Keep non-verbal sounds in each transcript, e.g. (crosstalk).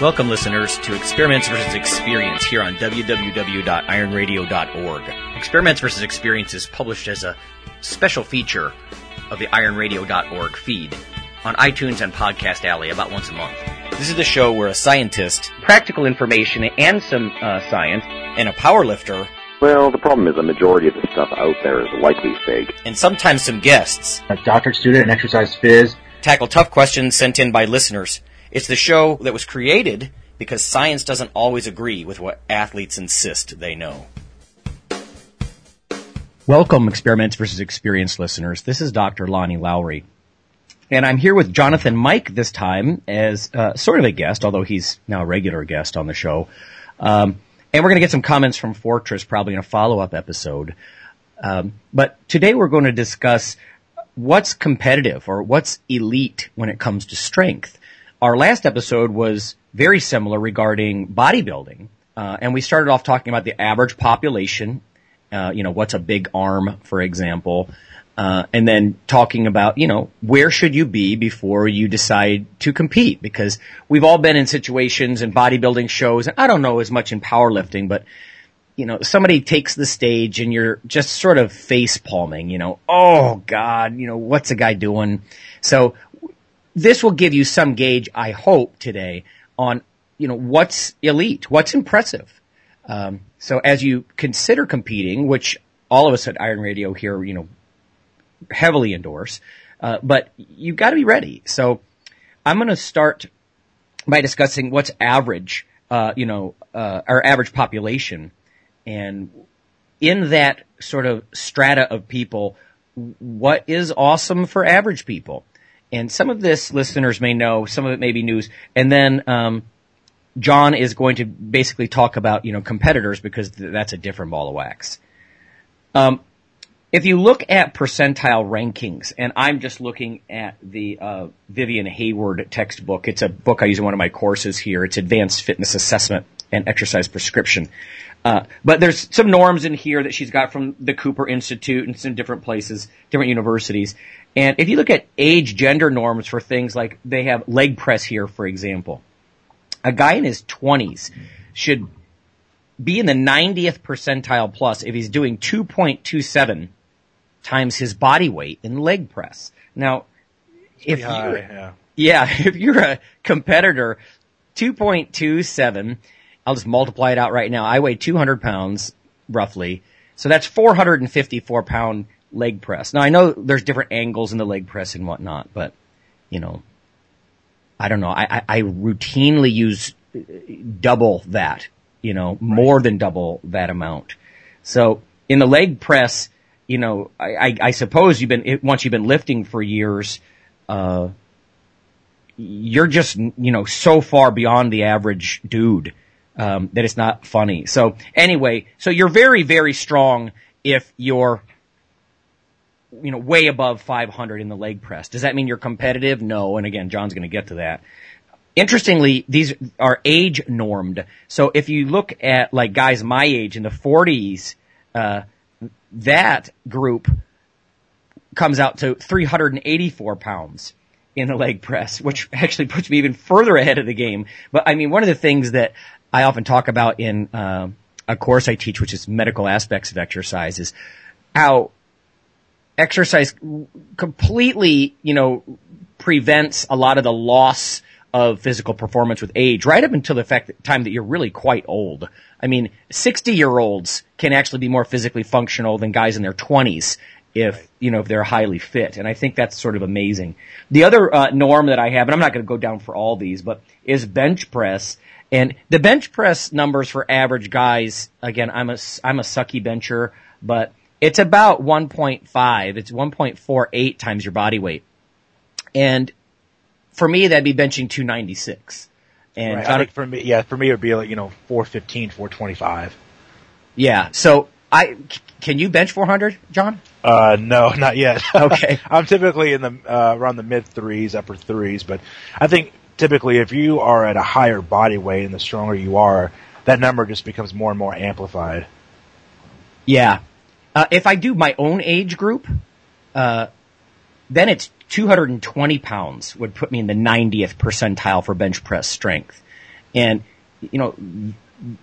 Welcome, listeners, to Experiments versus Experience here on www.ironradio.org. Experiments versus Experience is published as a special feature of the ironradio.org feed on iTunes and Podcast Alley about once a month. This is the show where a scientist, practical information and some uh, science, and a power lifter, Well, the problem is the majority of the stuff out there is likely fake. and sometimes some guests a doctorate student in exercise phys. tackle tough questions sent in by listeners. It's the show that was created because science doesn't always agree with what athletes insist they know. Welcome, Experiments versus Experience listeners. This is Dr. Lonnie Lowery. And I'm here with Jonathan Mike this time as uh, sort of a guest, although he's now a regular guest on the show. Um, and we're going to get some comments from Fortress probably in a follow-up episode. Um, but today we're going to discuss what's competitive or what's elite when it comes to strength. Our last episode was very similar regarding bodybuilding, uh, and we started off talking about the average population. Uh, you know, what's a big arm, for example, uh, and then talking about you know where should you be before you decide to compete because we've all been in situations in bodybuilding shows, and I don't know as much in powerlifting, but you know, somebody takes the stage and you're just sort of face palming, you know, oh God, you know, what's a guy doing? So this will give you some gauge, I hope, today on, you know, what's elite, what's impressive. Um, so as you consider competing, which all of us at Iron Radio here, you know, heavily endorse, uh, but you've got to be ready. So I'm going to start by discussing what's average, uh, you know, uh, our average population, and in that sort of strata of people, what is awesome for average people? And some of this listeners may know, some of it may be news, and then um, John is going to basically talk about you know competitors because th- that's a different ball of wax. Um, if you look at percentile rankings, and I'm just looking at the uh, Vivian Heyward textbook. It's a book I use in one of my courses here. It's Advanced Fitness Assessment and Exercise Prescription. Uh, but there's some norms in here that she's got from the Cooper Institute and some different places, different universities. And if you look at age gender norms for things like they have leg press here, for example, a guy in his 20s should be in the 90th percentile plus if he's doing 2.27 times his body weight in leg press. Now, if you're, yeah. (laughs) yeah, if you're a competitor, 2.27, I'll just multiply it out right now. I weigh 200 pounds, roughly. So that's 454 pound leg press. Now I know there's different angles in the leg press and whatnot, but, you know, I don't know. I, I, I routinely use uh, double that, you know, more than double that amount. So in the leg press, you know, I, I, I suppose you've been, once you've been lifting for years, uh, you're just, you know, so far beyond the average dude, um, that it's not funny. So anyway, so you're very, very strong if you're, you know, way above 500 in the leg press. Does that mean you're competitive? No. And again, John's going to get to that. Interestingly, these are age normed. So if you look at like guys my age in the 40s, uh, that group comes out to 384 pounds in the leg press, which (laughs) actually puts me even further ahead of the game. But I mean, one of the things that I often talk about in uh, a course I teach, which is medical aspects of exercise, is how exercise completely, you know, prevents a lot of the loss of physical performance with age, right up until the fact that time that you're really quite old. I mean, 60 year olds can actually be more physically functional than guys in their 20s if, you know, if they're highly fit. And I think that's sort of amazing. The other uh, norm that I have, and I'm not going to go down for all these, but is bench press. And the bench press numbers for average guys, again, I'm a, I'm a sucky bencher, but it's about 1.5. It's 1.48 times your body weight. And for me, that'd be benching 296. And Right. I think for me, yeah, for me it would be like you know 415, 425. yeah. So I, can you bench 400, John? Uh, no, (laughs) not yet. Okay. (laughs) I'm typically in the uh, around the mid threes, upper threes, but I think typically if you are at a higher body weight and the stronger you are, that number just becomes more and more amplified. Yeah. Uh, if I do my own age group, uh, then it's 220 pounds would put me in the 90th percentile for bench press strength. And, you know,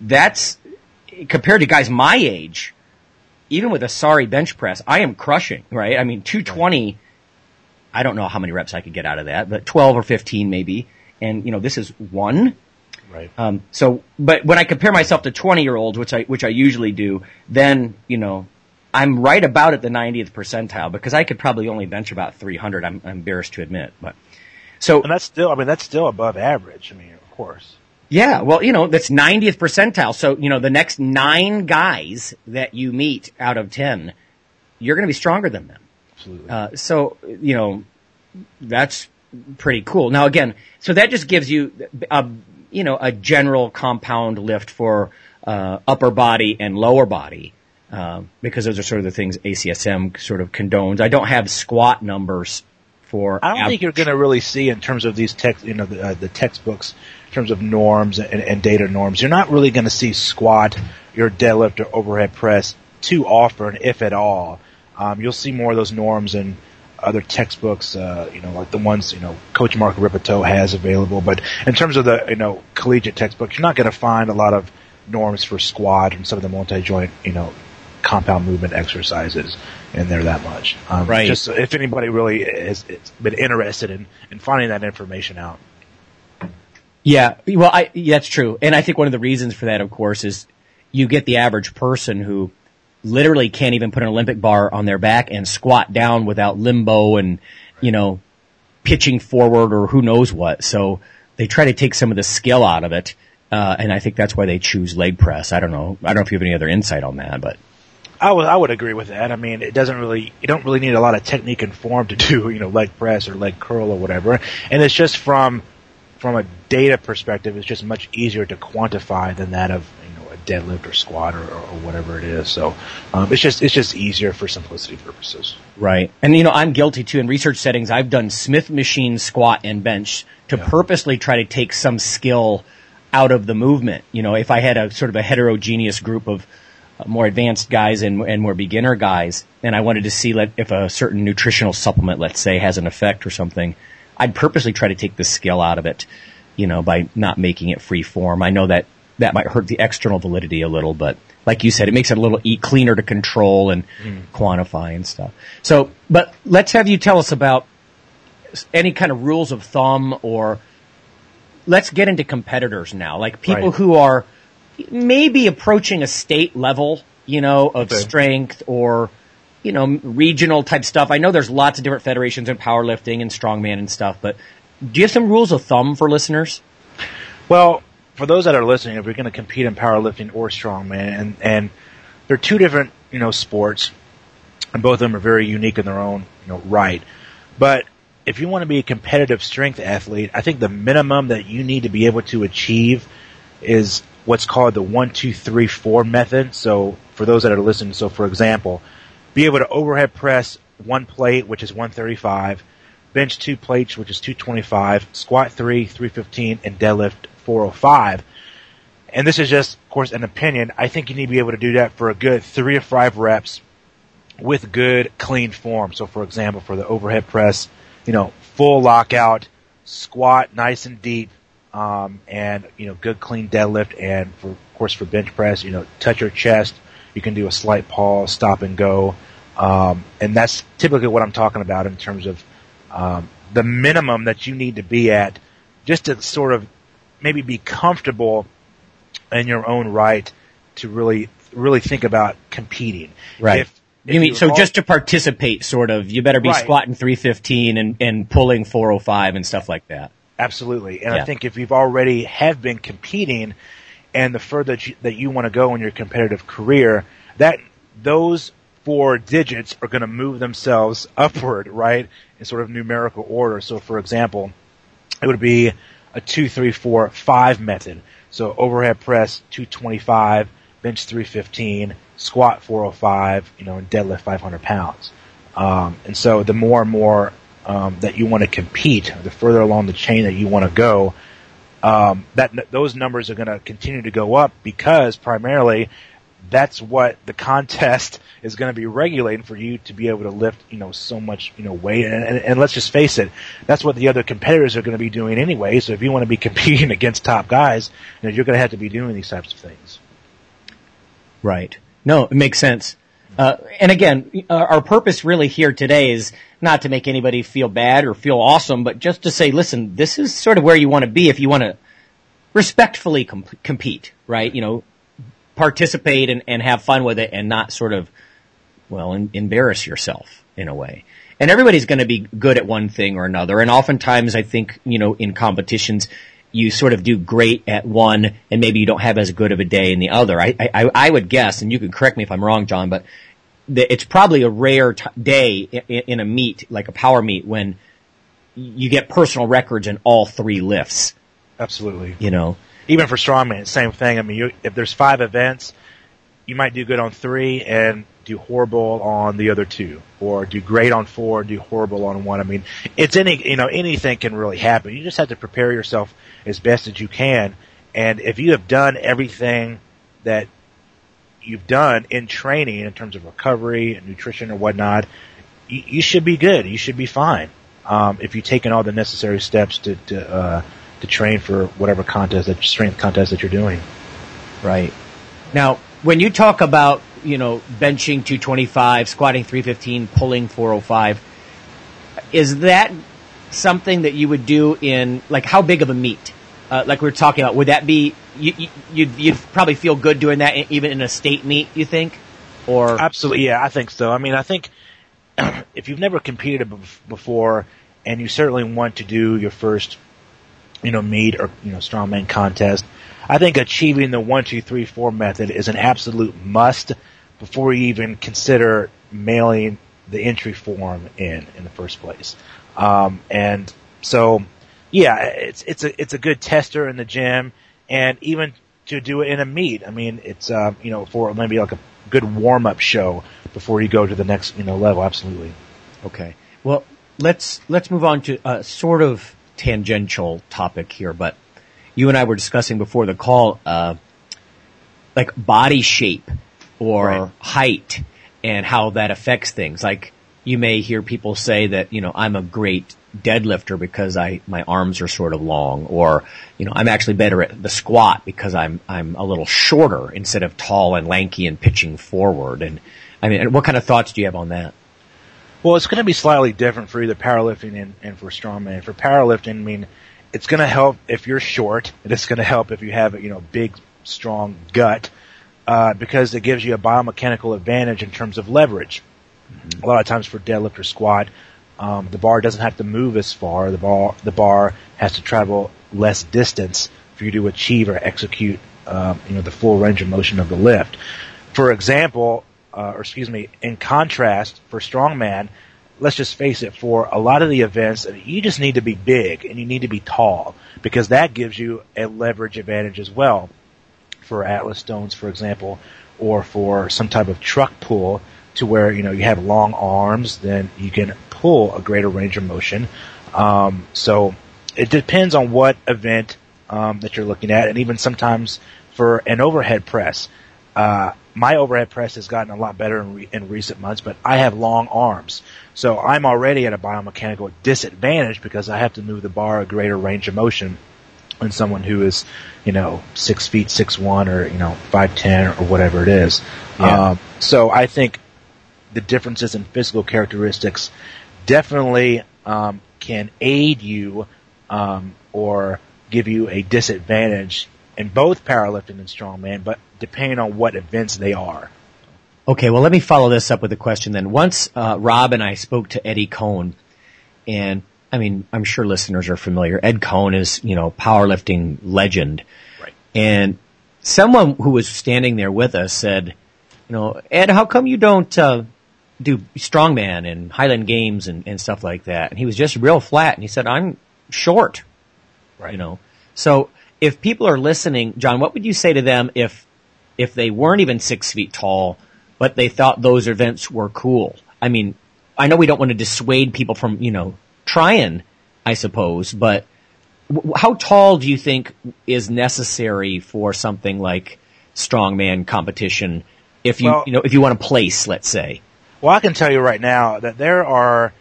that's compared to guys my age, even with a sorry bench press, I am crushing, right? I mean, 220, I don't know how many reps I could get out of that, but 12 or 15 maybe. And, you know, this is one. Right. Um, so, but when I compare myself to 20 year olds, which I, which I usually do, then, you know, I'm right about at the 90th percentile because I could probably only bench about 300. I'm, I'm embarrassed to admit, but so. And that's still, I mean, that's still above average. I mean, of course. Yeah, well, you know, that's 90th percentile. So, you know, the next nine guys that you meet out of 10, you're going to be stronger than them. Absolutely. Uh, so, you know, that's pretty cool. Now again, so that just gives you a, you know, a general compound lift for, uh, upper body and lower body. Uh, because those are sort of the things ACSM sort of condones. I don't have squat numbers for. I don't ab- think you're going to really see in terms of these text, you know, the, uh, the textbooks, in terms of norms and, and data norms. You're not really going to see squat, your deadlift, or overhead press too often, if at all. Um, you'll see more of those norms in other textbooks, uh, you know, like the ones you know Coach Mark Rippetoe has available. But in terms of the you know collegiate textbooks, you're not going to find a lot of norms for squat and some of the multi-joint, you know, compound movement exercises in there that much. Um, Right. Just if anybody really has, been interested in, in finding that information out. Yeah, well, I, yeah, that's true. And I think one of the reasons for that, of course, is you get the average person who literally can't even put an Olympic bar on their back and squat down without limbo and, you know, pitching forward or who knows what. So they try to take some of the skill out of it. Uh, and I think that's why they choose leg press. I don't know. I don't know if you have any other insight on that, but I would I would agree with that. I mean, it doesn't really you don't really need a lot of technique and form to do you know leg press or leg curl or whatever, and it's just from from a data perspective, it's just much easier to quantify than that of deadlift or squat or, or whatever it is. So um, it's just it's just easier for simplicity purposes. Right. And you know, I'm guilty too. In research settings, I've done Smith machine squat and bench to purposely try to take some skill out of the movement. You know, if I had a sort of a heterogeneous group of uh, more advanced guys and, and more beginner guys, and I wanted to see let, if a certain nutritional supplement, let's say, has an effect or something, I'd purposely try to take the skill out of it, you know, by not making it free form. I know that that might hurt the external validity a little, but like you said, it makes it a little e- cleaner to control and mm. quantify and stuff. So, but let's have you tell us about any kind of rules of thumb or let's get into competitors now, like people Right. who are maybe approaching a state level, you know, of Okay. strength or, you know, regional type stuff. I know there's lots of different federations in powerlifting and strongman and stuff, but do you have some rules of thumb for listeners? Well, for those that are listening, if you're going to compete in powerlifting or strongman, and and they're two different you know sports, and both of them are very unique in their own you know right. But if you want to be a competitive strength athlete, I think the minimum that you need to be able to achieve is what's called the one, two, three, four method. So for those that are listening, so for example, be able to overhead press one plate, which is 135, bench two plates, which is 225, squat three, 315, and deadlift 405. And this is just, of course, an opinion. I think you need to be able to do that for a good three or five reps with good, clean form. So, for example, for the overhead press, you know, full lockout, squat nice and deep, um, and you know, good, clean deadlift. And for, of course, for bench press, you know, touch your chest. You can do a slight pause, stop and go, um, and that's typically what I'm talking about in terms of um, the minimum that you need to be at, just to sort of maybe be comfortable in your own right to really, really think about competing. If, if you mean so just to participate, sort of? You better be Right. squatting 315 and and pulling 405 and stuff like that. Absolutely. And Yeah. I think if you've already have been competing and the further that you, that you want to go in your competitive career, that those four digits are going to move themselves (laughs) upward, right? In sort of numerical order. So for example, it would be a two, three, four, five method. So overhead press 225, bench 315, squat 405, you know, and deadlift 500 pounds. Um, and so the more and more um, that you want to compete, the further along the chain that you want to go, um, that those numbers are going to continue to go up because primarily that's what the contest (laughs) is going to be regulating for you to be able to lift, you know, so much, you know, weight. And, and, and let's just face it, that's what the other competitors are going to be doing anyway. So if you want to be (laughs) competing against top guys, you know, you're going to have to be doing these types of things. Right. No, it makes sense. Uh, and again, our purpose really here today is not to make anybody feel bad or feel awesome, but just to say, listen, this is sort of where you want to be if you want to respectfully compete, right? You know, participate and, and have fun with it and not sort of, well, in, embarrass yourself in a way. And everybody's going to be good at one thing or another. And oftentimes I think, you know, in competitions, you sort of do great at one and maybe you don't have as good of a day in the other. I, I, I would guess, and you can correct me if I'm wrong, John, but it's probably a rare t- day in, in, a meet, like a power meet, when you get personal records in all three lifts. Absolutely. You know, even for strongman, same thing. I mean, you, if there's five events, you might do good on three and do horrible on the other two, or do great on four, and do horrible on one. I mean, it's any, you know, anything can really happen. You just have to prepare yourself as best as you can. And if you have done everything that you've done in training in terms of recovery and nutrition or whatnot, you, you should be good. You should be fine. Um, if you've taken all the necessary steps to, to, uh, to train for whatever contest that strength contest that you're doing. Right. Now, when you talk about, you know, benching 225, squatting 315, pulling 405, is that something that you would do in, like, how big of a meet? Uh, like we are talking about, would that be you, you, you'd, you'd probably feel good doing that even in a state meet, you think? Or absolutely, yeah, I think so. I mean, I think (clears throat) if you've never competed before, and you certainly want to do your first, you know, meet or you know strongman contest, I think achieving the one, two, three, four method is an absolute must before you even consider mailing the entry form in in the first place. Um, and so yeah, it's it's a it's a good tester in the gym, and even to do it in a meet. I mean, it's uh, you know for maybe like a good warm up show before you go to the next you know level. Absolutely. Okay. Well, let's let's move on to a sort of tangential topic here, but you and I were discussing before the call, uh, like body shape or right. height and how that affects things. Like you may hear people say that you know I'm a great deadlifter because I my arms are sort of long, or you know I'm actually better at the squat because I'm I'm a little shorter instead of tall and lanky and pitching forward. And I mean, what kind of thoughts do you have on that? Well, it's going to be slightly different for either powerlifting and, and for strongman. For powerlifting, I mean, it's going to help if you're short. It's going to help if you have a you know big, strong gut. Uh, because it gives you a biomechanical advantage in terms of leverage. Mm-hmm. A lot of times for deadlift or squat, um, the bar doesn't have to move as far. The bar the bar has to travel less distance for you to achieve or execute um, you know the full range of motion of the lift. For example, uh, or excuse me, in contrast for strongman, let's just face it, for a lot of the events, you just need to be big and you need to be tall because that gives you a leverage advantage as well. For Atlas stones, for example, or for some type of truck pull to where, you know, you have long arms, then you can pull a greater range of motion. Um, so it depends on what event um, that you're looking at, and even sometimes for an overhead press. Uh, my overhead press has gotten a lot better in, re- in, recent months, but I have long arms. So I'm already at a biomechanical disadvantage because I have to move the bar a greater range of motion than someone who is, you know, six feet, six one, or you know, five ten, or whatever it is. Yeah. Um, so I think the differences in physical characteristics definitely um, can aid you um, or give you a disadvantage in both powerlifting and strongman, but depending on what events they are. Okay, well, let me follow this up with a question then. Once uh, Rob and I spoke to Eddie Coan, and I mean, I'm sure listeners are familiar. Ed Coan is, you know, powerlifting legend. Right. And someone who was standing there with us said, you know, Ed, how come you don't uh, do strongman and Highland Games and, and stuff like that. And he was just real flat. And he said, I'm short. Right. You know, so if people are listening, John, what would you say to them if, if they weren't even six feet tall, but they thought those events were cool? I mean, I know we don't want to dissuade people from, you know, trying, I suppose, but w- how tall do you think is necessary for something like strongman competition if you Well- you know if you want to place, let's say. Well, I can tell you right now that there are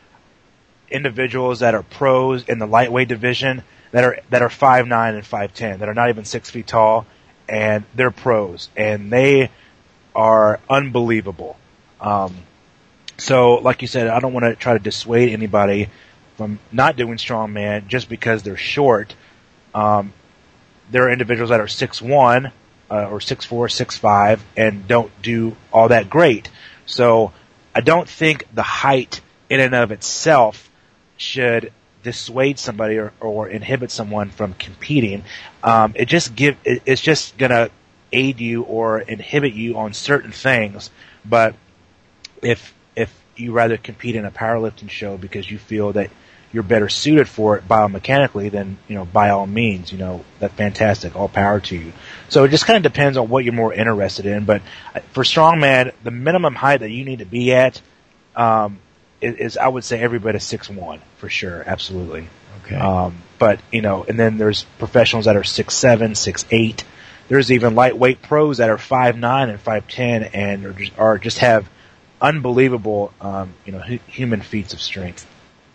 individuals that are pros in the lightweight division that are that are five nine and five ten that are not even six feet tall, and they're pros and they are unbelievable. Um, so, like you said, I don't want to try to dissuade anybody from not doing strongman just because they're short. Um, there are individuals that are six one uh, or six four, six five, and don't do all that great. So I don't think the height in and of itself should dissuade somebody or, or inhibit someone from competing. Um, it just give it, it's just gonna aid you or inhibit you on certain things. But if if you rather compete in a powerlifting show because you feel that you're better suited for it biomechanically, then you know by all means, you know that's fantastic. All power to you. So it just kind of depends on what you're more interested in. But uh, for strongman, the minimum height that you need to be at um, is, is I would say every bit of six one for sure, absolutely. Okay. Um, but you know, and then there's professionals that are six seven, six eight. There's even lightweight pros that are five nine and five ten, and are just, are just have unbelievable, um, you know, hu- human feats of strength.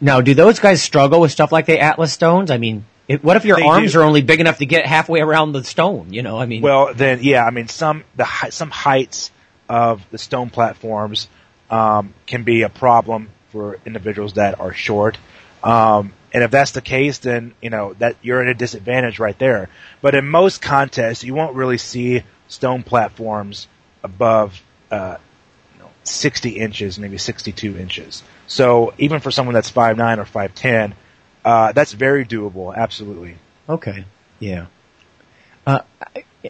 now, do those guys struggle with stuff like the Atlas stones? I mean, it, what if your They arms do. are only big enough to get halfway around the stone? You know, I mean, Well, then, yeah, I mean, some the some heights of the stone platforms um, can be a problem for individuals that are short. Um, and if that's the case, then you know that you're at a disadvantage right there. But in most contests, you won't really see stone platforms above uh, you know, 60 inches, maybe 62 inches. So even for someone that's 5'9 or 5'10, uh, that's very doable. Absolutely. Okay. Yeah. Uh,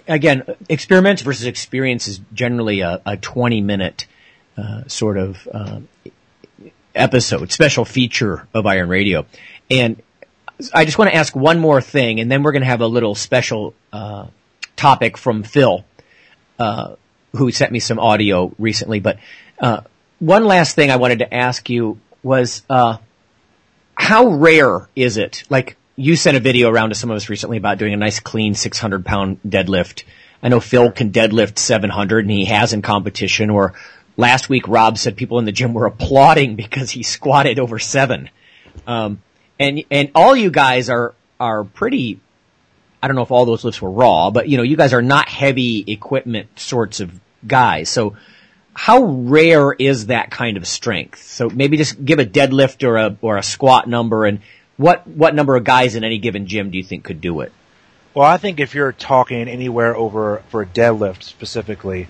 again, experiments versus experience is generally a, a 20 minute uh, sort of um, episode, special feature of Iron Radio. And I just want to ask one more thing, and then we're going to have a little special uh, topic from Phil, uh, who sent me some audio recently. But uh, one last thing I wanted to ask you was. Uh, how rare is it? Like you sent a video around to some of us recently about doing a nice clean 600 pound deadlift. I know Phil can deadlift 700 and he has in competition or last week Rob said people in the gym were applauding because he squatted over seven. Um, and, and all you guys are, are pretty, I don't know if all those lifts were raw, but you know, you guys are not heavy equipment sorts of guys. So how rare is that kind of strength? So maybe just give a deadlift or a or a squat number, and what what number of guys in any given gym do you think could do it? Well, I think if you're talking anywhere over for a deadlift specifically,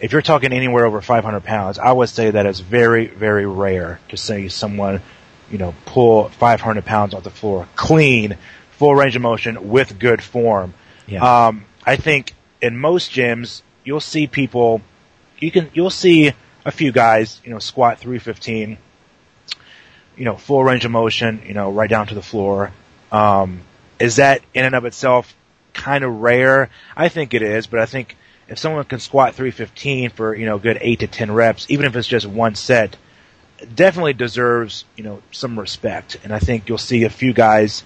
if you're talking anywhere over 500 pounds, I would say that it's very, very rare to see someone, you know, pull 500 pounds off the floor clean, full range of motion with good form. Yeah. Um, I think in most gyms you'll see people, you can you'll see a few guys, you know, squat 315, you know, full range of motion, you know, right down to the floor. Um, is that in and of itself kind of rare? I think it is, but I think if someone can squat 315 for, you know, good 8 to 10 reps, even if it's just one set, definitely deserves, you know, some respect. And I think you'll see a few guys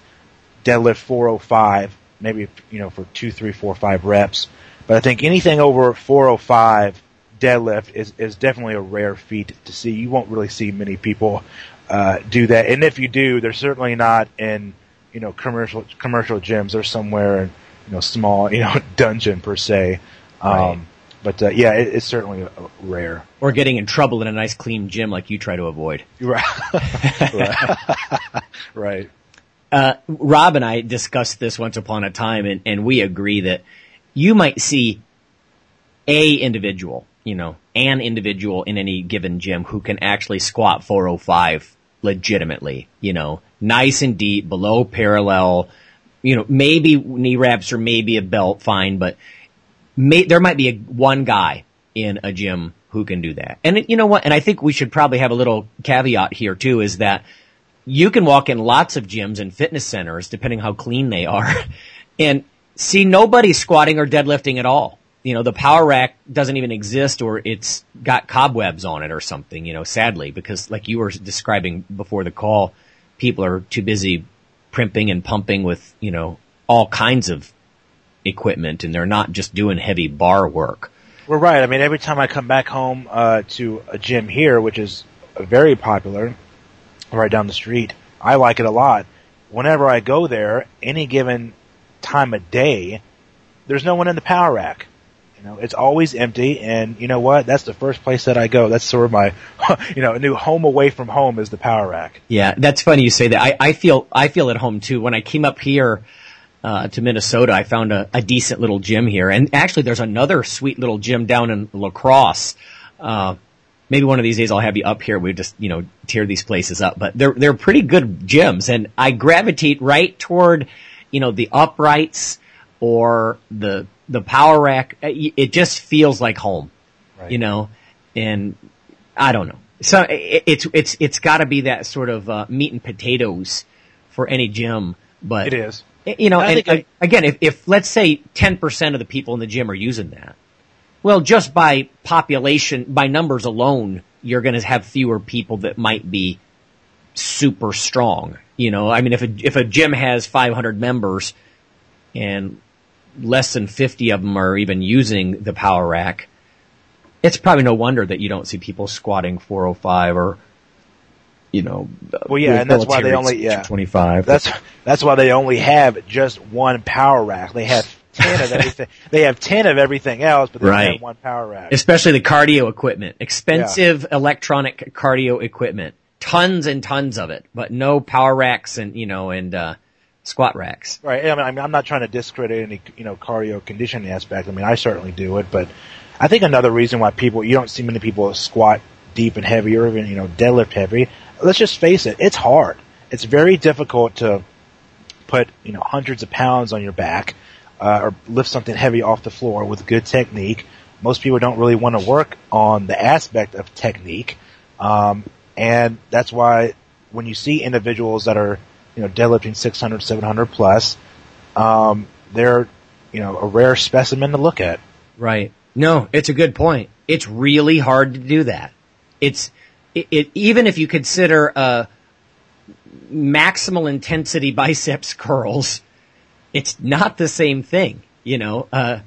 deadlift 405, maybe, you know, for two, three, four, five reps. But I think anything over 405 deadlift is, is definitely a rare feat to see. You won't really see many people, uh, do that. And if you do, they're certainly not in, you know, commercial, commercial gyms. They're somewhere in, you know, small, (laughs) you know, dungeon per se. Um, Right. but, uh, yeah, it, it's certainly uh, rare. Or getting in trouble in a nice clean gym like you try to avoid? (laughs) Right. right. (laughs) right. Uh, Rob and I discussed this once upon a time, and, and we agree that you might see a individual, you know, an individual in any given gym who can actually squat 405 legitimately, you know, nice and deep, below parallel, you know, maybe knee wraps or maybe a belt, fine, but may, there might be a, one guy in a gym who can do that. And you know what? And I think we should probably have a little caveat here too, is that you can walk in lots of gyms and fitness centers, depending how clean they are, (laughs) and see nobody squatting or deadlifting at all. You know, the power rack doesn't even exist or it's got cobwebs on it or something, you know, sadly, because like you were describing before the call, people are too busy primping and pumping with, you know, all kinds of equipment and they're not just doing heavy bar work. We're right. I mean, every time I come back home uh, to a gym here, which is very popular, right down the street, I like it a lot. Whenever I go there, any given time of day, there's no one in the power rack. You know, it's always empty, and you know what? That's the first place that I go. That's sort of my, (laughs) you know, new home away from home is the power rack. Yeah, that's funny you say that. I, I feel I feel at home too. When I came up here uh, to Minnesota, I found a, a decent little gym here, and actually, there's another sweet little gym down in La Crosse. Uh, maybe one of these days I'll have you up here. We just you know tear these places up, but they're they're pretty good gyms, and I gravitate right toward you know the uprights or the the power rack. It just feels like home, Right. you know, and I don't know. So it, it's it's it's got to be that sort of uh, meat and potatoes for any gym, but It is. You know, and I- again, if, if let's say 10% of the people in the gym are using that, well, just by population, by numbers alone, you're going to have fewer people that might be super strong. You know, I mean, if a, if a gym has 500 members and less than 50 of them are even using the power rack, it's probably no wonder that you don't see people squatting 405 or, you know, Well, yeah, and that's why they only- yeah. 25. That's that's why they only have just one power rack. They have (laughs) ten of everything. They have ten of everything else, but they only Right. have one power rack. especially the cardio equipment, expensive electronic cardio equipment, tons and tons of it, but no power racks and you know and uh, squat racks. Right. I mean, I'm not trying to discredit any, you know, cardio conditioning aspect. I mean, I certainly do it, but I think another reason why people, you don't see many people squat deep and heavy or even, you know, deadlift heavy. Let's just face it. It's hard. It's very difficult to put, you know, hundreds of pounds on your back, uh, or lift something heavy off the floor with good technique. Most people don't really want to work on the aspect of technique. Um, and that's why when you see individuals that are, you know, deadlifting 600, 700 plus, um, they're, you know, a rare specimen to look at. Right. No, it's a good point. It's really hard to do that. It's it, it even if you consider uh, maximal intensity biceps (laughs) curls, it's not the same thing. You know, uh,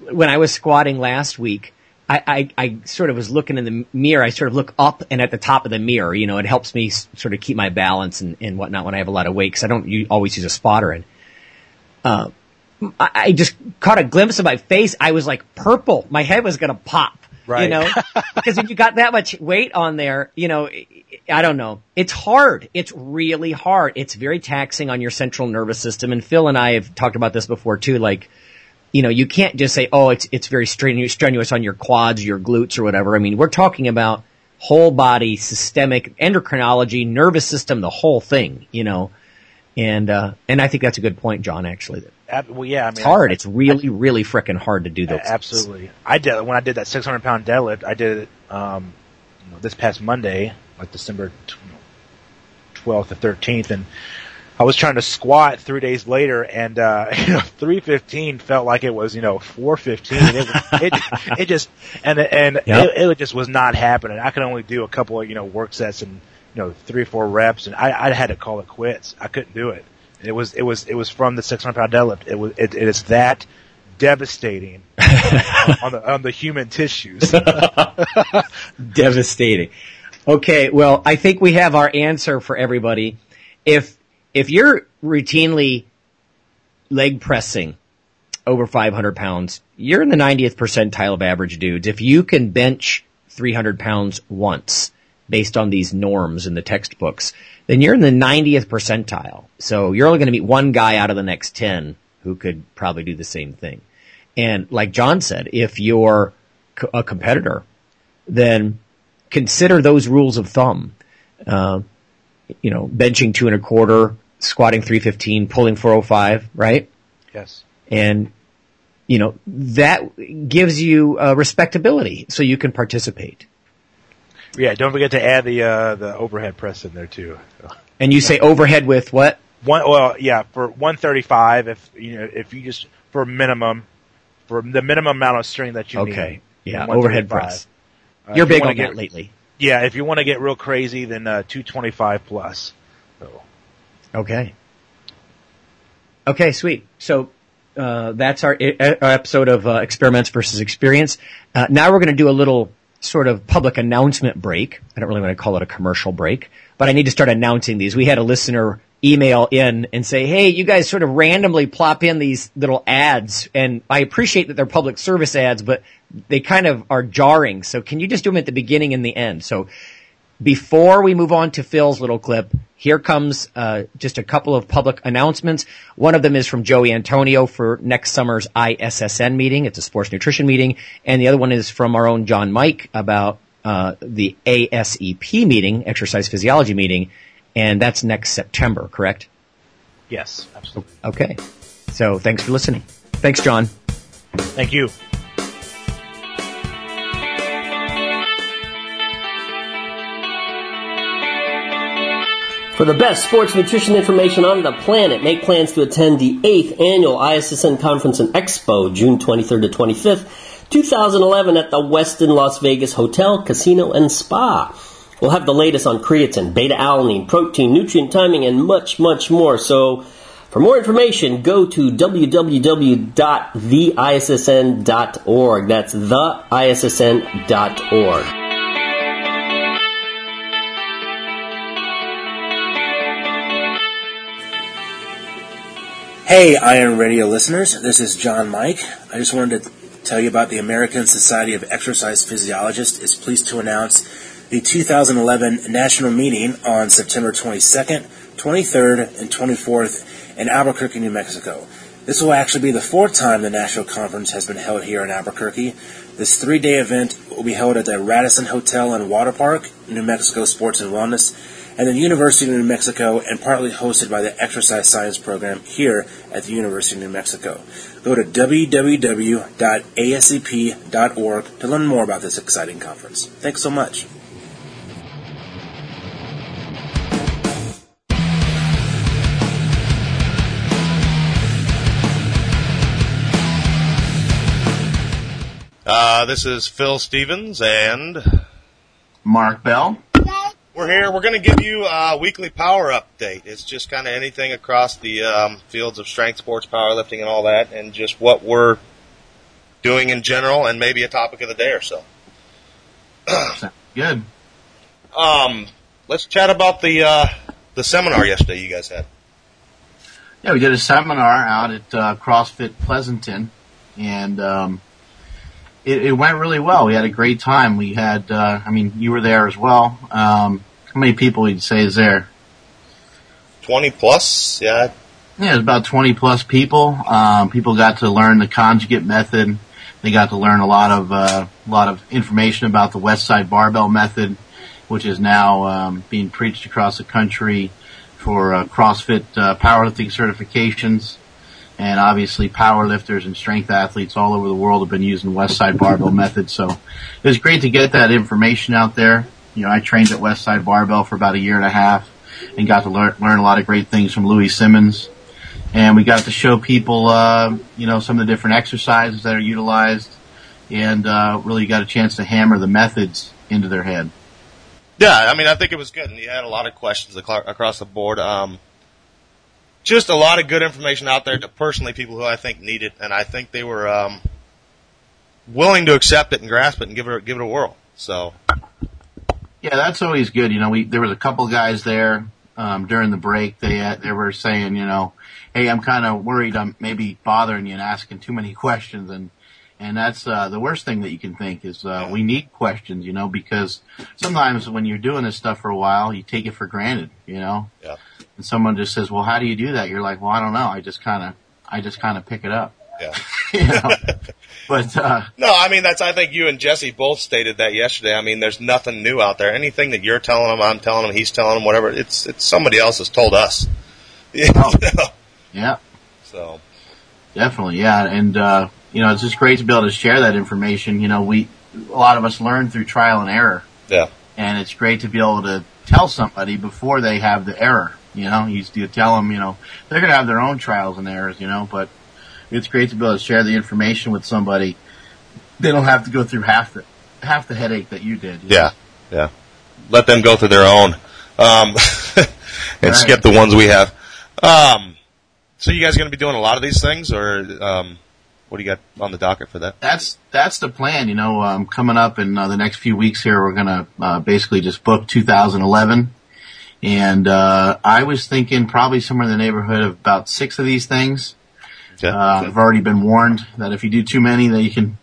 when I was squatting last week, I, I, I sort of was looking in the mirror. I sort of look up and at the top of the mirror. You know, it helps me sort of keep my balance and, and whatnot when I have a lot of weight because I don't always use a spotter. And uh, I, I just caught a glimpse of my face. I was like purple. My head was gonna pop. You Right. know, (laughs) because when you got that much weight on there, you know, I- I don't know. It's hard. It's really hard. It's very taxing on your central nervous system. And Phil and I have talked about this before too. Like, you know, you can't just say, oh, it's, it's very strenuous, strenuous on your quads, your glutes or whatever. I mean, we're talking about whole body, systemic, endocrinology, nervous system, the whole thing, you know. And, uh, and I think that's a good point, John, actually. That Ab- well, yeah, I mean, It's hard. I- It's really, really freaking hard to do those. things. Absolutely. I did when I did that 600 pound deadlift. I did it um, you know, this past Monday, like December 12th or 13th, and I was trying to squat three days later, and uh, (laughs) you know, 315 felt like it was you know 415. It, was- it, it just and and (laughs) Yep. it, it just was not happening. I could only do a couple of you know work sets and you know three or four reps, and I, I had to call it quits. I couldn't do it. It was it was it was from the 600 pound deadlift. It was it, it is that devastating (laughs) on the on the human tissues. (laughs) Devastating. Okay, well, I think we have our answer for everybody. If if you're routinely leg pressing over 500 pounds, you're in the 90th percentile of average dudes. If you can bench 300 pounds once, based on these norms in the textbooks, then you're in the 90th percentile. So you're only going to meet one guy out of the next 10 who could probably do the same thing. And like John said, if you're a competitor, then consider those rules of thumb. Uh, you know, benching two and a quarter, squatting 315, pulling 405, right? yes. And, you know, that gives you uh, respectability so you can participate. Yeah. Don't forget to add the uh, the overhead press in there too. And you say overhead with what? One. Well, yeah. For 135, if you know if you just for minimum for the minimum amount of string that you need. Okay. Yeah, overhead press. Uh, You're you big on get, that lately. Yeah. If you want to get real crazy, then uh, 225 plus. So. Okay. Okay, sweet. So uh, that's our, I- our episode of uh, Experiments versus Experience. Uh, now we're going to do a little sort of public announcement break. I don't really want to call it a commercial break, but I need to start announcing these. We had a listener email in and say, "Hey, you guys sort of randomly plop in these little ads, and I appreciate that they're public service ads, but they kind of are jarring. So can you just do them at the beginning and the end?" So before we move on to Phil's little clip, here comes uh, just a couple of public announcements. One of them is from Jose Antonio for next summer's ISSN meeting. It's a sports nutrition meeting, and the other one is from our own John Mike about uh, the ASEP meeting, exercise physiology meeting, and that's next September. Correct? Yes, absolutely. Okay. So thanks for listening. Thanks, John. Thank you. For the best sports nutrition information on the planet, make plans to attend the 8th annual ISSN Conference and Expo, June 23rd to 25th, 2011 at the Westin Las Vegas Hotel, Casino, and Spa. We'll have the latest on creatine, beta alanine, protein, nutrient timing, and much, much more. So, for more information, go to www.theissn.org. That's theissn.org. Hey, Iron Radio listeners, this is John Mike. I just wanted to tell you about the American Society of Exercise Physiologists is pleased to announce the 2011 national meeting on September 22nd, 23rd, and 24th in Albuquerque, New Mexico. This will actually be the fourth time the national conference has been held here in Albuquerque. This three-day event will be held at the Radisson Hotel and Water Park, New Mexico Sports and Wellness, and the University of New Mexico, and partly hosted by the Exercise Science Program here at the University of New Mexico. Go to www.asep.org to learn more about this exciting conference. Thanks so much. Uh, this is Phil Stevens, and Mark Bell. We're here. We're going to give you a weekly power update. It's just kind of anything across the um, fields of strength sports, powerlifting, and all that, and just what we're doing in general, and maybe a topic of the day or so. Good. Um, let's chat about the uh, the seminar yesterday you guys had. Yeah, we did a seminar out at uh, CrossFit Pleasanton, and um, it, it went really well. We had a great time. We had, uh, I mean, you were there as well. Um, how many people would you say is there? Twenty plus, yeah. Yeah, it was about 20 plus people. Um, people got to learn the conjugate method. They got to learn a lot of, uh, a lot of information about the West Side Barbell method, which is now, um, being preached across the country for, uh, CrossFit, uh, powerlifting certifications. And obviously powerlifters and strength athletes all over the world have been using West Side Barbell method. So it was great to get that information out there. You know, I trained at West Side Barbell for about a year and a half and got to learn, learn a lot of great things from Louie Simmons and we got to show people, uh, you know, some of the different exercises that are utilized, and uh, really got a chance to hammer the methods into their head. Yeah, I mean, I think it was good, and you had a lot of questions across the board. Um, just a lot of good information out there to personally people who I think need it, and I think they were um, willing to accept it and grasp it and give it give it a whirl. So Yeah, that's always good. You know, we there was a couple guys there um, during the break. They uh, they were saying, you know, hey, I'm kind of worried I'm maybe bothering you and asking too many (laughs) questions, and and that's uh, the worst thing that you can think is uh, we need questions, you know, because sometimes when you're doing this stuff for a while, you take it for granted, you know. Yeah. And someone just says, "Well, how do you do that?" You're like, "Well, I don't know. I just kind of, I just kind of pick it up." yeah. (laughs) you know? (laughs) but uh, No, I mean that's. I think you and Jesse both stated that yesterday. I mean, there's nothing new out there. Anything that you're telling him, I'm telling him, he's telling him, whatever. It's it's somebody else has told us. (laughs) You Oh. yeah, So Definitely, yeah, and uh, you know it's just great to be able to share that information. You know, we a lot of us learn through trial and error, yeah, and it's great to be able to tell somebody before they have the error. You know, you, you tell them, you know, they're going to have their own trials and errors. You know, but it's great to be able to share the information with somebody. They don't have to go through half the half the headache that you did. you know? yeah, yeah. Let them go through their own, um, (laughs) and Right. skip the ones we have. Um, so you guys going to be doing a lot of these things, or um, what do you got on the docket for that? That's that's the plan. You know, um, coming up in uh, the next few weeks here, we're gonna uh, basically just book 2011, and uh, I was thinking probably somewhere in the neighborhood of about six of these things. Okay. Uh, I've already been warned that if you do too many, that you can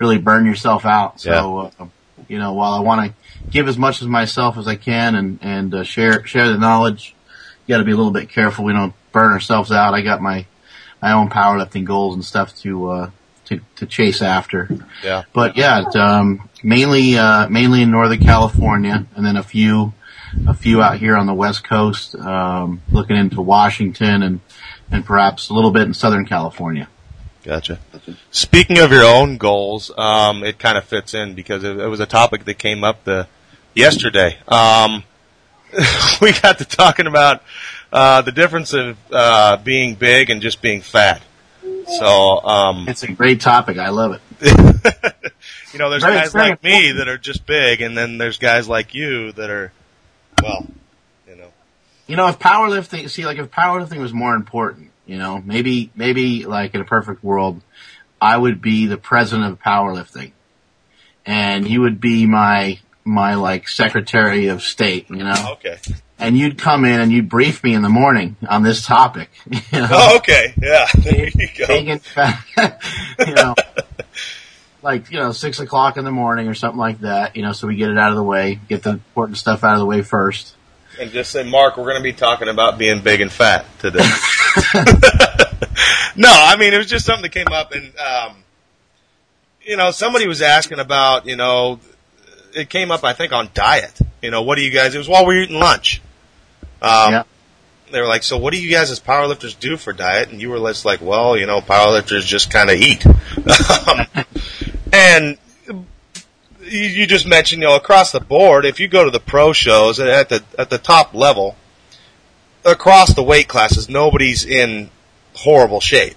really burn yourself out. So, uh, you know, while I want to give as much of myself as I can and and uh, share share the knowledge, you got to be a little bit careful we don't burn ourselves out. I got my my own powerlifting goals and stuff to uh, to to chase after. Yeah. But yeah, it, um, mainly uh, mainly in Northern California, and then a few a few out here on the West Coast, um, looking into Washington and and perhaps a little bit in Southern California. Gotcha. Speaking of your own goals, um, it kind of fits in because it, it was a topic that came up the yesterday. Um, (laughs) we got to talking about uh, the difference of uh, being big and just being fat. So, um, It's a great topic. I love it. (laughs) you know, there's guys like me that are just big, and then there's guys like you that are, well, you know, You know, if powerlifting, see, like if powerlifting was more important, you know, maybe, maybe like in a perfect world, I would be the president of powerlifting and you would be my, my like secretary of state, you know, okay. and you'd come in and you'd brief me in the morning on this topic, (laughs) you know, Oh, okay. Yeah. (laughs) There you go. (laughs) you know, like, you know, six o'clock in the morning or something like that, you know, so we get it out of the way, get the important stuff out of the way first. And just say, Mark, we're going to be talking about being big and fat today. (laughs) no, I mean, it was just something that came up and, um, you know, somebody was asking about, you know, it came up, I think, on diet. You know, what do you guys, it was while we were eating lunch. Um, Yeah. they were like, so what do you guys as powerlifters do for diet? And you were just like, well, you know, powerlifters just kind of eat. (laughs) and you, you just mentioned, you know, across the board, if you go to the pro shows at the, at the top level, across the weight classes, nobody's in horrible shape.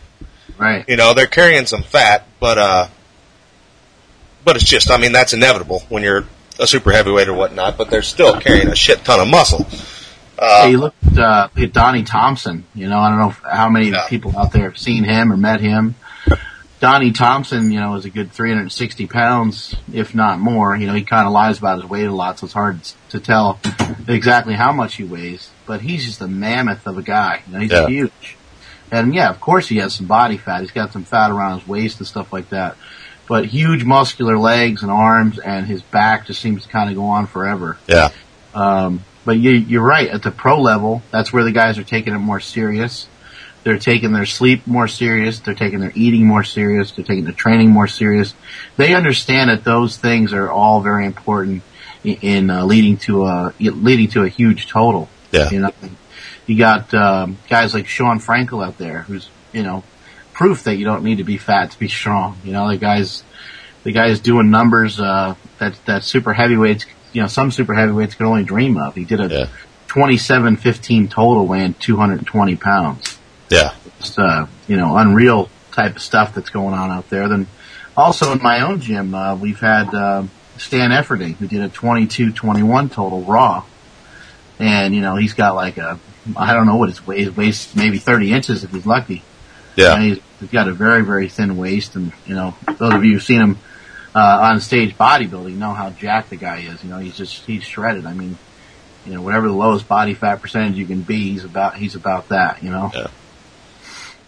Right. You know, they're carrying some fat, but, uh, but it's just, I mean, that's inevitable when you're a super heavyweight or whatnot, but they're still carrying a shit ton of muscle. Uh, Hey, you look at, uh, at Donnie Thompson. You know, I don't know how many Yeah. people out there have seen him or met him. Donnie Thompson, you know, is a good 360 pounds, if not more. You know, he kind of lies about his weight a lot, so it's hard to tell exactly how much he weighs. But he's just a mammoth of a guy. You know, he's Yeah. huge. And yeah, of course he has some body fat. He's got some fat around his waist and stuff like that. But huge muscular legs and arms, and his back just seems to kind of go on forever. yeah. Um, but you, you're right. At the pro level, that's where the guys are taking it more serious. They're taking their sleep more serious. They're taking their eating more serious. They're taking their training more serious. They understand that those things are all very important in, in uh, leading to a leading to a huge total. Yeah. You know, you got um, guys like Shawn Frankl out there, who's you know proof that you don't need to be fat to be strong. You know, the guys the guy's doing numbers uh, that that super heavyweights, you know, some super heavyweights can only dream of. He did a Yeah. 27-15 total, weighing 220 pounds. Yeah. Just uh, you know, unreal type of stuff that's going on out there. Then also in my own gym, uh, we've had uh, Stan Efferding who did a 22-21 total raw, and you know he's got like a I don't know what his weight weighs maybe 30 inches if he's lucky. Yeah. And he's, he's got a very, very thin waist, and you know, those of you who've seen him uh, on stage bodybuilding know how jacked the guy is. You know, he's just he's shredded. I mean, you know, whatever the lowest body fat percentage you can be, he's about he's about that. You know,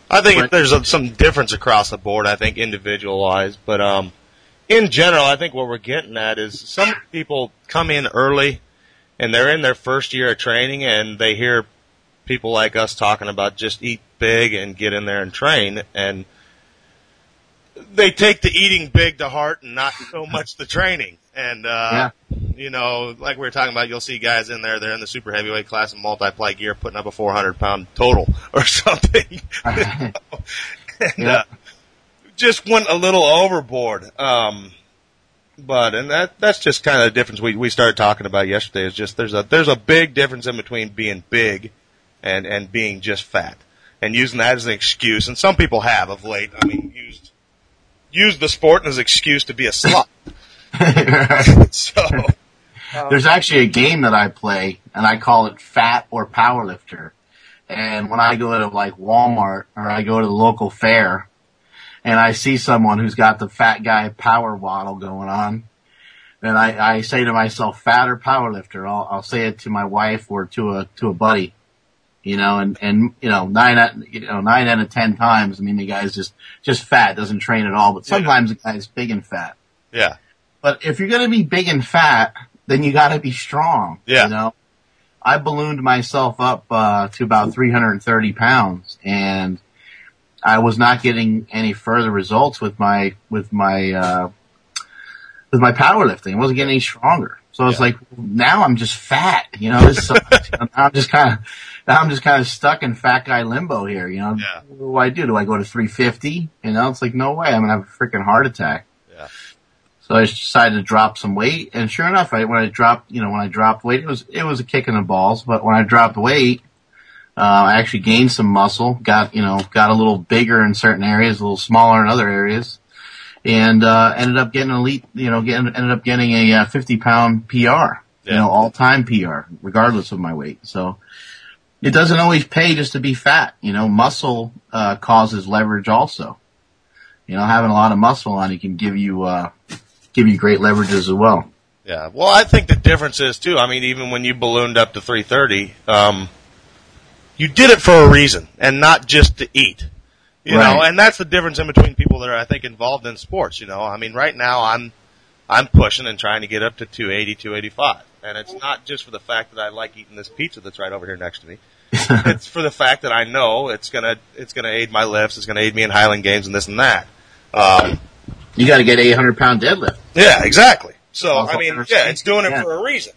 I think there's a, some difference across the board. I think individualized, but um, in general, I think what we're getting at is some people come in early, and they're in their first year of training, and they hear people like us talking about just eat big and get in there and train, and they take the eating big to heart and not so much the training. And uh, you know, like we were talking about, you'll see guys in there, they're in the super heavyweight class in multiply gear, putting up a 400 pound total (laughs) or something. (laughs) (laughs) and, Yeah. uh, just went a little overboard. Um, but and that that's just kind of the difference we we started talking about yesterday. Is just there's a there's a big difference in between being big and and being just fat and using that as an excuse. And some people have of late. I mean, used used the sport as an excuse to be a slut. (laughs) so (laughs) um, There's actually a game that I play, and I call it Fat or Powerlifter. And when I go to like Walmart or I go to the local fair and I see someone who's got the fat guy power waddle going on, then I, I say to myself, fat or powerlifter. I'll, I'll say it to my wife or to a, to a buddy, you know, and, and, you know, nine, out- you know, nine out of ten times, I mean, the guy's just, just fat, doesn't train at all, but sometimes the guy's big and fat. Yeah. But if you're going to be big and fat, then you got to be strong. Yeah. You know, I ballooned myself up uh, to about 330 pounds, and I was not getting any further results with my with my uh, with my powerlifting. I wasn't getting any stronger. So I was Yeah. like, now I'm just fat. You know, this sucks. You know, now I'm just kind of now I'm just kind of stuck in fat guy limbo here. You know, Yeah. what do I do? Do I go to 350? You know, it's like no way. I'm gonna have a freaking heart attack. Yeah. So I just decided to drop some weight, and sure enough, I, when I dropped, you know, when I dropped weight, it was it was a kick in the balls. But when I dropped weight, uh, I actually gained some muscle, got you know, got a little bigger in certain areas, a little smaller in other areas, and uh, ended up getting elite, you know, getting, ended up getting a uh, 50 pound PR, you know, all time PR, regardless of my weight. So it doesn't always pay just to be fat, you know. Muscle uh, causes leverage also. You know, having a lot of muscle on you can give you uh, give you great leverage as well. Yeah. Well, I think the difference is too. I mean, even when you ballooned up to 330, um, you did it for a reason and not just to eat. You know, and that's the difference in between people that are, I think, involved in sports. You know, I mean, right now I'm, I'm pushing and trying to get up to 280, 285. And it's not just for the fact that I like eating this pizza that's right over here next to me. (laughs) it's for the fact that I know it's gonna, it's gonna aid my lifts, it's gonna aid me in Highland games and this and that. Um, You got to get 800 pound deadlift. yeah, exactly. So I mean, yeah, it's doing it Yeah. for a reason,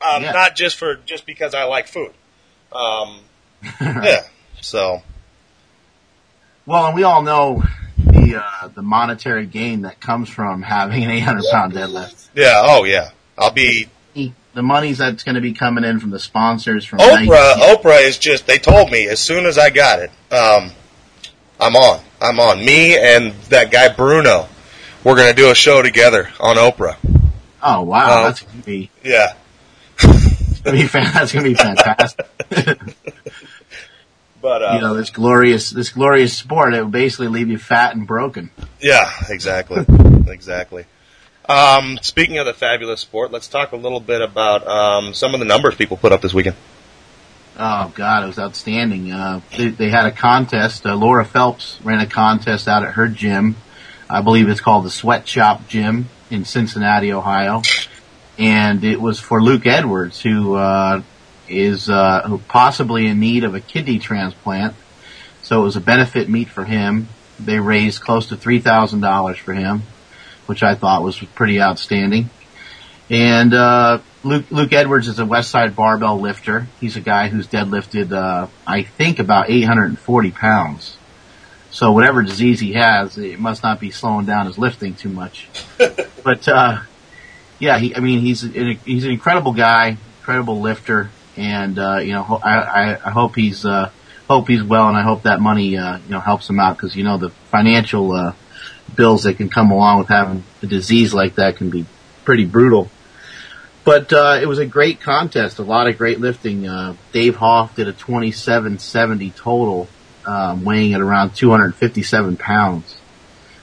um, Yeah. not just for just because I like food. Um, (laughs) yeah. So Well, and we all know the uh, the monetary gain that comes from having an 800 pound deadlift. yeah. Oh yeah. I'll be The money's that's going to be coming in from the sponsors from Oprah. Nike. Oprah is just. They told me as soon as I got it. Um, I'm on. I'm on. Me and that guy Bruno. We're gonna do a show together on Oprah. Oh wow, Oh. that's going to be Yeah. that's gonna be (laughs) fan- that's going to be fantastic. (laughs) But uh, you know, this glorious this glorious sport it will basically leave you fat and broken. Yeah, exactly, (laughs) exactly. Um, speaking of the fabulous sport, let's talk a little bit about um, some of the numbers people put up this weekend. Oh God, it was outstanding. Uh, they, they had a contest. Uh, Laura Phelps ran a contest out at her gym. I believe it's called the Sweatshop Gym in Cincinnati, Ohio, and it was for Luke Edwards, who uh, is uh, who possibly in need of a kidney transplant. So it was a benefit meet for him. They raised close to three thousand dollars for him, which I thought was pretty outstanding. And uh, Luke, Luke Edwards is a West Side barbell lifter. He's a guy who's deadlifted, uh, I think, about 840 pounds. So whatever disease he has, it must not be slowing down his lifting too much. (laughs) but uh, yeah, he, I mean, he's an, he's an incredible guy, incredible lifter, and uh, you know, I, I, I hope he's uh, hope he's well, and I hope that money uh, you know helps him out because you know the financial uh, bills that can come along with having a disease like that can be pretty brutal. But uh, it was a great contest, a lot of great lifting. Uh, Dave Hoff did a 2770 total, um, weighing at around 257 pounds.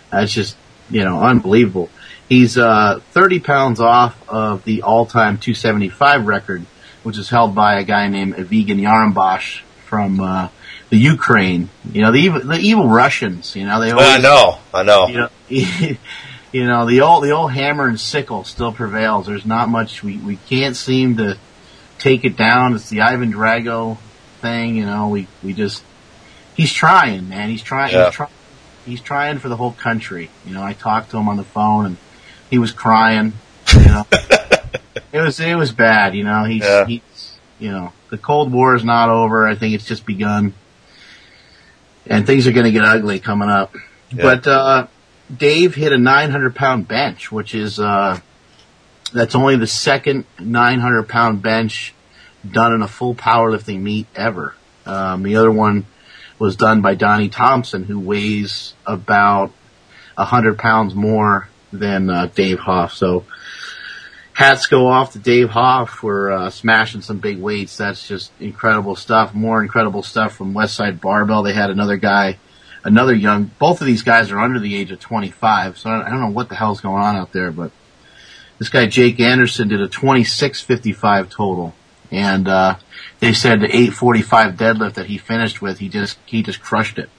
That's just, you know, unbelievable. He's uh, 30 pounds off of the all-time 275 record, which is held by a guy named Evigan Yarambosh from uh, the Ukraine. You know, the evil, the evil Russians. You know, they always I know, I know. (laughs) you know, you know, the old the old hammer and sickle still prevails. There's not much we we can't seem to take it down. It's the Ivan Drago thing. You know, we we just he's trying, man. He's trying. Yeah. He's trying. He's trying for the whole country. You know, I talked to him on the phone and he was crying. You know, (laughs) it was it was bad. You know, he's Yeah. he's you know the Cold War is not over. I think it's just begun, and things are going to get ugly coming up. Yeah. But uh, Dave hit a 900 pound bench, which is uh, that's only the second 900 pound bench done in a full powerlifting meet ever. Um, the other one was done by Donnie Thompson, who weighs about 100 pounds more than uh, Dave Hoff. So hats go off to Dave Hoff for uh, smashing some big weights. That's just incredible stuff. More incredible stuff from Westside Barbell. They had another guy, another young. Both of these guys are under the age of 25, so I don't know what the hell's going on out there. But this guy Jake Anderson did a 26.55 total, and uh, they said the 845 deadlift that he finished with, he just he just crushed it.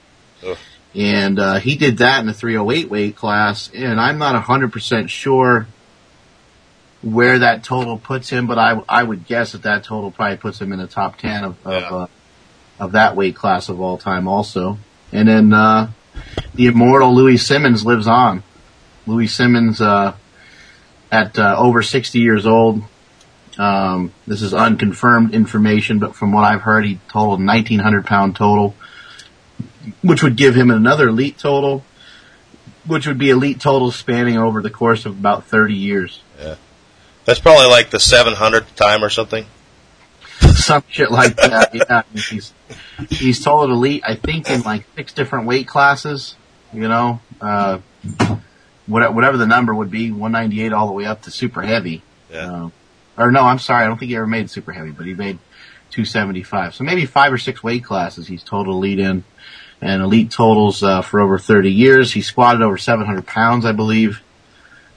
Ugh. And uh, he did that in the 308 weight class, and I'm not 100% sure where that total puts him, but I I would guess that that total probably puts him in the top 10 of of, Yeah. uh, of that weight class of all time, also. And then uh, the immortal Louie Simmons lives on. Louie Simmons, uh, at uh, over 60 years old, um, this is unconfirmed information, but from what I've heard, he totaled 1900 pound total, which would give him another elite total, which would be elite total spanning over the course of about 30 years. Yeah. That's probably like the 700th time or something. Some (laughs) shit like that. Yeah, he's he's totaled elite. I think in like six different weight classes. You know, uh, whatever the number would be, 198 all the way up to super heavy. Yeah. Uh, or no, I'm sorry, I don't think he ever made super heavy, but he made 275. So maybe five or six weight classes he's total elite in, and elite totals uh, for over 30 years. He squatted over 700 pounds, I believe.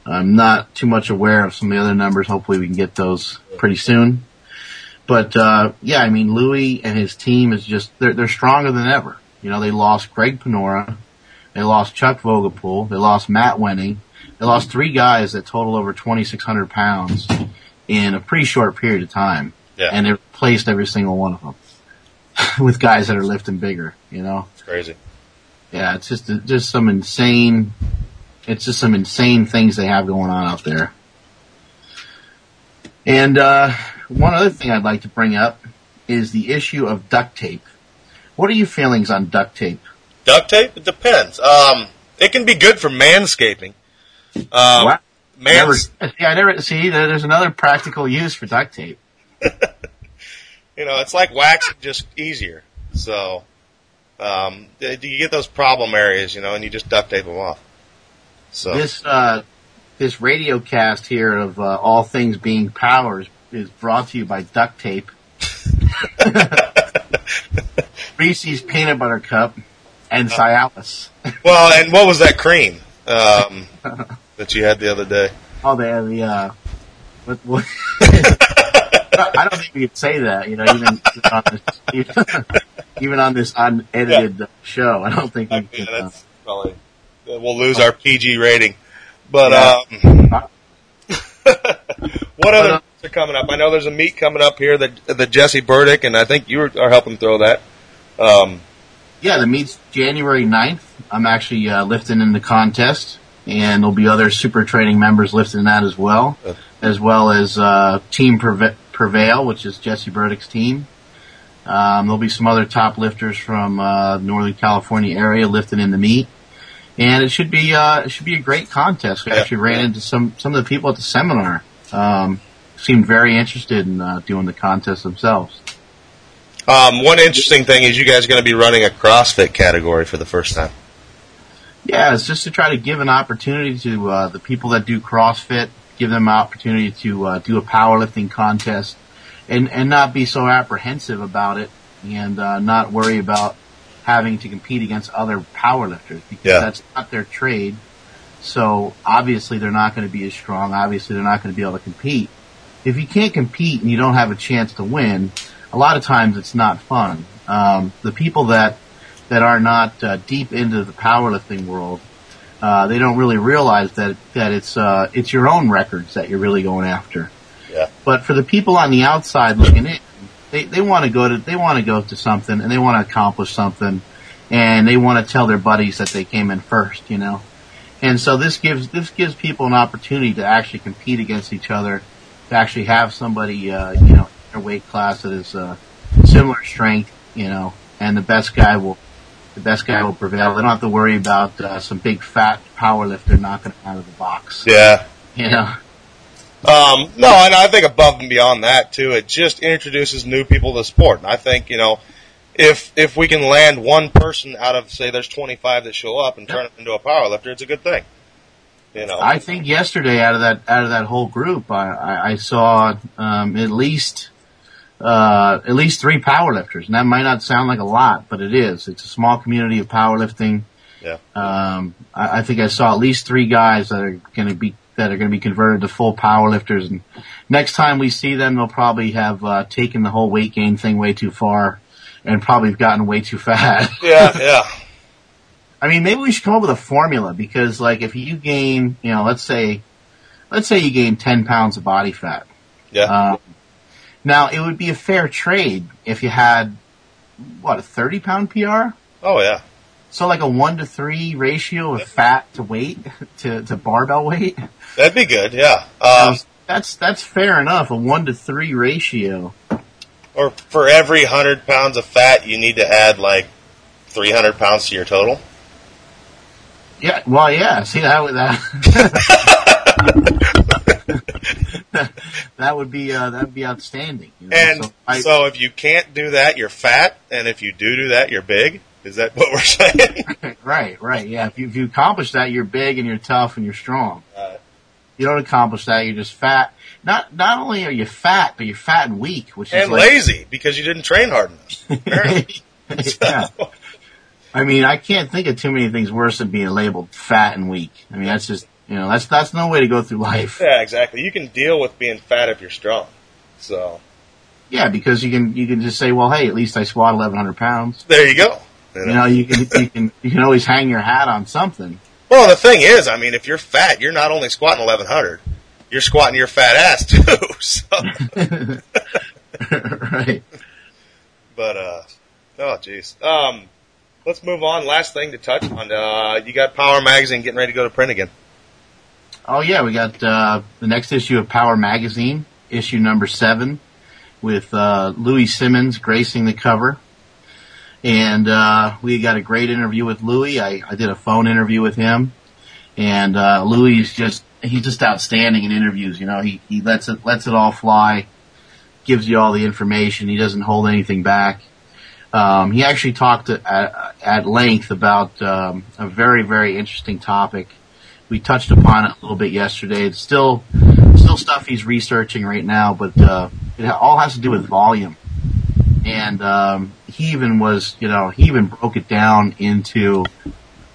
I'm not too much aware of some of the other numbers. Hopefully, we can get those pretty soon. But uh, yeah, I mean, Louie and his team is just they're they're stronger than ever. You know, they lost Greg Panora, they lost Chuck Vogelpohl, they lost Matt Wenning, they lost three guys that total over 2,600 pounds in a pretty short period of time, Yeah. and they replaced every single one of them (laughs) with guys that are lifting bigger. You know, It's crazy. yeah, it's just just some insane. It's just some insane things they have going on out there. And uh, one other thing I'd like to bring up is the issue of duct tape. What are your feelings on duct tape? Duct tape? It depends. Um, it can be good for manscaping. Um, Wow. Never, see, I never see. there- There's another practical use for duct tape. (laughs) you know, it's like waxing, just easier. So, um, you get those problem areas, you know, and you just duct tape them off. So, This uh, this radio cast here of uh, all things being powers is brought to you by duct tape. (laughs) Reese's peanut butter cup and Cialis. well, and what was that cream um, (laughs) that you had the other day? Oh, have the uh, what? what (laughs) I don't think we could say that. You know, even on this, even, even on this unedited show, I don't think we Yeah, can. Uh, that's probably we'll lose our PG rating. But Yeah. um, what other uh, are coming up? I know there's a meet coming up here that the Jesse Burdick, and I think you are helping throw that. Um, yeah, the meet's January 9th. I'm actually uh, lifting in the contest, and there'll be other super training members lifting that as well, Uh. as well as uh, Team Preve- Prevail, which is Jesse Burdick's team. Um, there'll be some other top lifters from uh, Northern California area lifting in the meet, and it should be uh, it should be a great contest. We Yeah. actually ran into some some of the people at the seminar. Um, seemed very interested in uh, doing the contest themselves. um, one interesting thing is you guys are going to be running a CrossFit category for the first time. Yeah, it's just to try to give an opportunity to uh, the people that do CrossFit, give them an opportunity to uh, do a powerlifting contest, and and not be so apprehensive about it, and uh, not worry about having to compete against other powerlifters because Yeah. that's not their trade. So obviously they're not going to be as strong. Obviously they're not going to be able to compete. If you can't compete and you don't have a chance to win, a lot of times it's not fun. Um, the people that that are not uh, deep into the powerlifting world, uh, they don't really realize that that it's uh, it's your own records that you're really going after. Yeah. But for the people on the outside looking in, they they want to go to they want to go to something and they want to accomplish something, and they want to tell their buddies that they came in first, you know. And so this gives this gives people an opportunity to actually compete against each other, to actually have somebody uh, you know in their weight class that is uh, similar strength, you know, and the best guy will the best guy will prevail. They don't have to worry about uh, some big fat power lifter knocking them out of the box. Yeah. You know, Um, no, and I think above and beyond that too, it just introduces new people to the sport. And I think you know, if if we can land one person out of say there's 25 that show up and turn them into a power lifter, it's a good thing. You know, I think yesterday out of that out of that whole group, I, I, I saw um, at least uh, at least three powerlifters, and that might not sound like a lot, but it is. It's a small community of powerlifting. Yeah. Um, I, I think I saw at least three guys that are going to be that are going to be converted to full powerlifters, and next time we see them, they'll probably have uh, taken the whole weight gain thing way too far, and probably have gotten way too fat. yeah, (laughs) yeah, I mean, maybe we should come up with a formula because, like, if you gain, you know, let's say, let's say you gain 10 pounds of body fat. yeah. Um, now, it would be a fair trade if you had, what, a 30 pound PR? oh yeah. So like a 1 to 3 ratio of fat to weight, (laughs) to, to barbell weight? That'd be good. Yeah. (laughs) Um, that's, that's fair enough, a 1 to 3 ratio. or for every hundred pounds of fat, you need to add like three hundred pounds to your total. Yeah, well, yeah, see, that would, that, (laughs) that would be, uh, that would be outstanding. You know? And So I- so if you can't do that, you're fat, and if you do do that, you're big. Is that (laughs) what we're saying? (laughs) Right, right, yeah. If you, if you accomplish that, you're big and you're tough and you're strong. Uh, You don't accomplish that, you're just fat. Not, not only are you fat, but you're fat and weak, which is and like, lazy because you didn't train hard enough. Apparently. yeah. I mean, I can't think of too many things worse than being labeled fat and weak. I mean, that's just, you know, that's, that's no way to go through life. yeah, exactly. You can deal with being fat if you're strong. So Yeah, because you can, you can just say, well, hey, at least I squat 1100 pounds. there you go. You You know? know, you can, you can, you can always hang your hat on something. Well, the thing is, I mean, if you're fat, you're not only squatting 1100, you're squatting your fat ass too. (laughs) So, (laughs) right. but uh, oh jeez. Um, let's move on. Last thing to touch on. Uh, you got Power Magazine getting ready to go to print again. Oh yeah, we got uh, the next issue of Power Magazine, issue number seven, with uh, Louie Simmons gracing the cover, and uh, we got a great interview with Louie. I, I did a phone interview with him, and uh, Louie is just he's just outstanding in interviews. You know, he he lets it lets it all fly, gives you all the information. He doesn't hold anything back. Um, he actually talked at, at length about um, a very very interesting topic we touched upon it a little bit yesterday. It's still still stuff he's researching right now, but uh, it all has to do with volume. And um, he even was, you know, he even broke it down into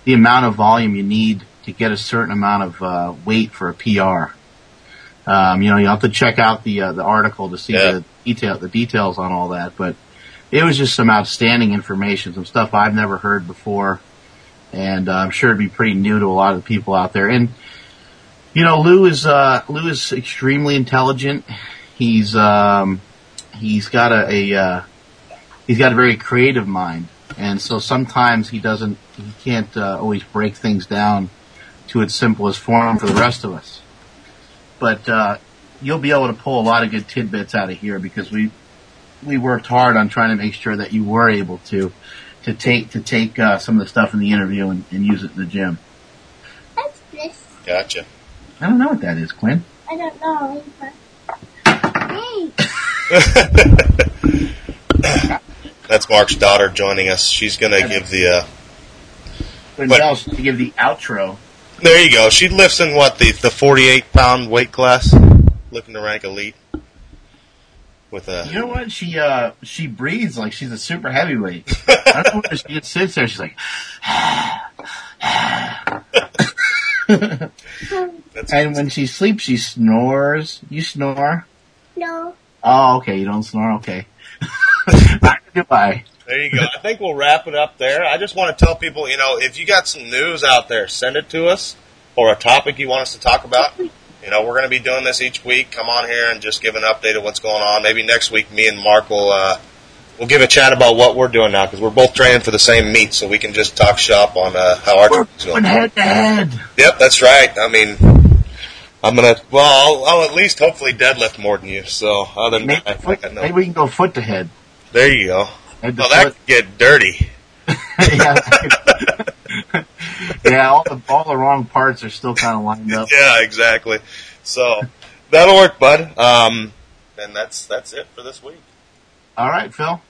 the amount of volume you need to get a certain amount of uh, weight for a PR. Um, you know, you have to check out the uh, the article to see Yeah. the detail the details on all that, but it was just some outstanding information, some stuff I've never heard before and uh, I'm sure it'd be pretty new to a lot of the people out there. And you know, Lou is uh, Lou is extremely intelligent. He's um, he's got a, a uh, he's got a very creative mind, and so sometimes he doesn't he can't uh, always break things down to its simplest form for the rest of us. But uh, you'll be able to pull a lot of good tidbits out of here because we we worked hard on trying to make sure that you were able to to take to take uh, some of the stuff in the interview and, and use it in the gym. What's this? Gotcha. I don't know what that is, Quinn. I don't know. Hey, (laughs) That's Mark's daughter joining us. She's gonna give the. Uh, Quinn What? To give the outro. there you go. She lifts in what the the 48 pound weight class, looking to rank elite. With a You know what? She uh she breathes like she's a super heavyweight. (laughs) I don't know where she just sits there. She's like, that's and when she sleeps, she snores. You snore? no. Oh, okay. You don't snore. Okay. (laughs) Goodbye. There you go. I think we'll wrap it up there. I just want to tell people, you know, if you got some news out there, send it to us or a topic you want us to talk about. You know, we're going to be doing this each week. Come on here and just give an update of what's going on. Maybe next week, me and Mark will uh, we'll give a chat about what we're doing now because we're both training for the same meet, so we can just talk shop on uh, how our We're going going. head to head. Yep, that's right. I mean, I'm gonna. Well, I'll, I'll at least hopefully deadlift more than you. So other than Maybe, that, foot, maybe we can go foot to head. there you go. Head Well, that could get dirty. (laughs) yeah. (laughs) (laughs) yeah, all the all the wrong parts are still kind of lined up. Yeah, exactly. So that'll work, bud. Um, and that's that's it for this week. All right, Phil.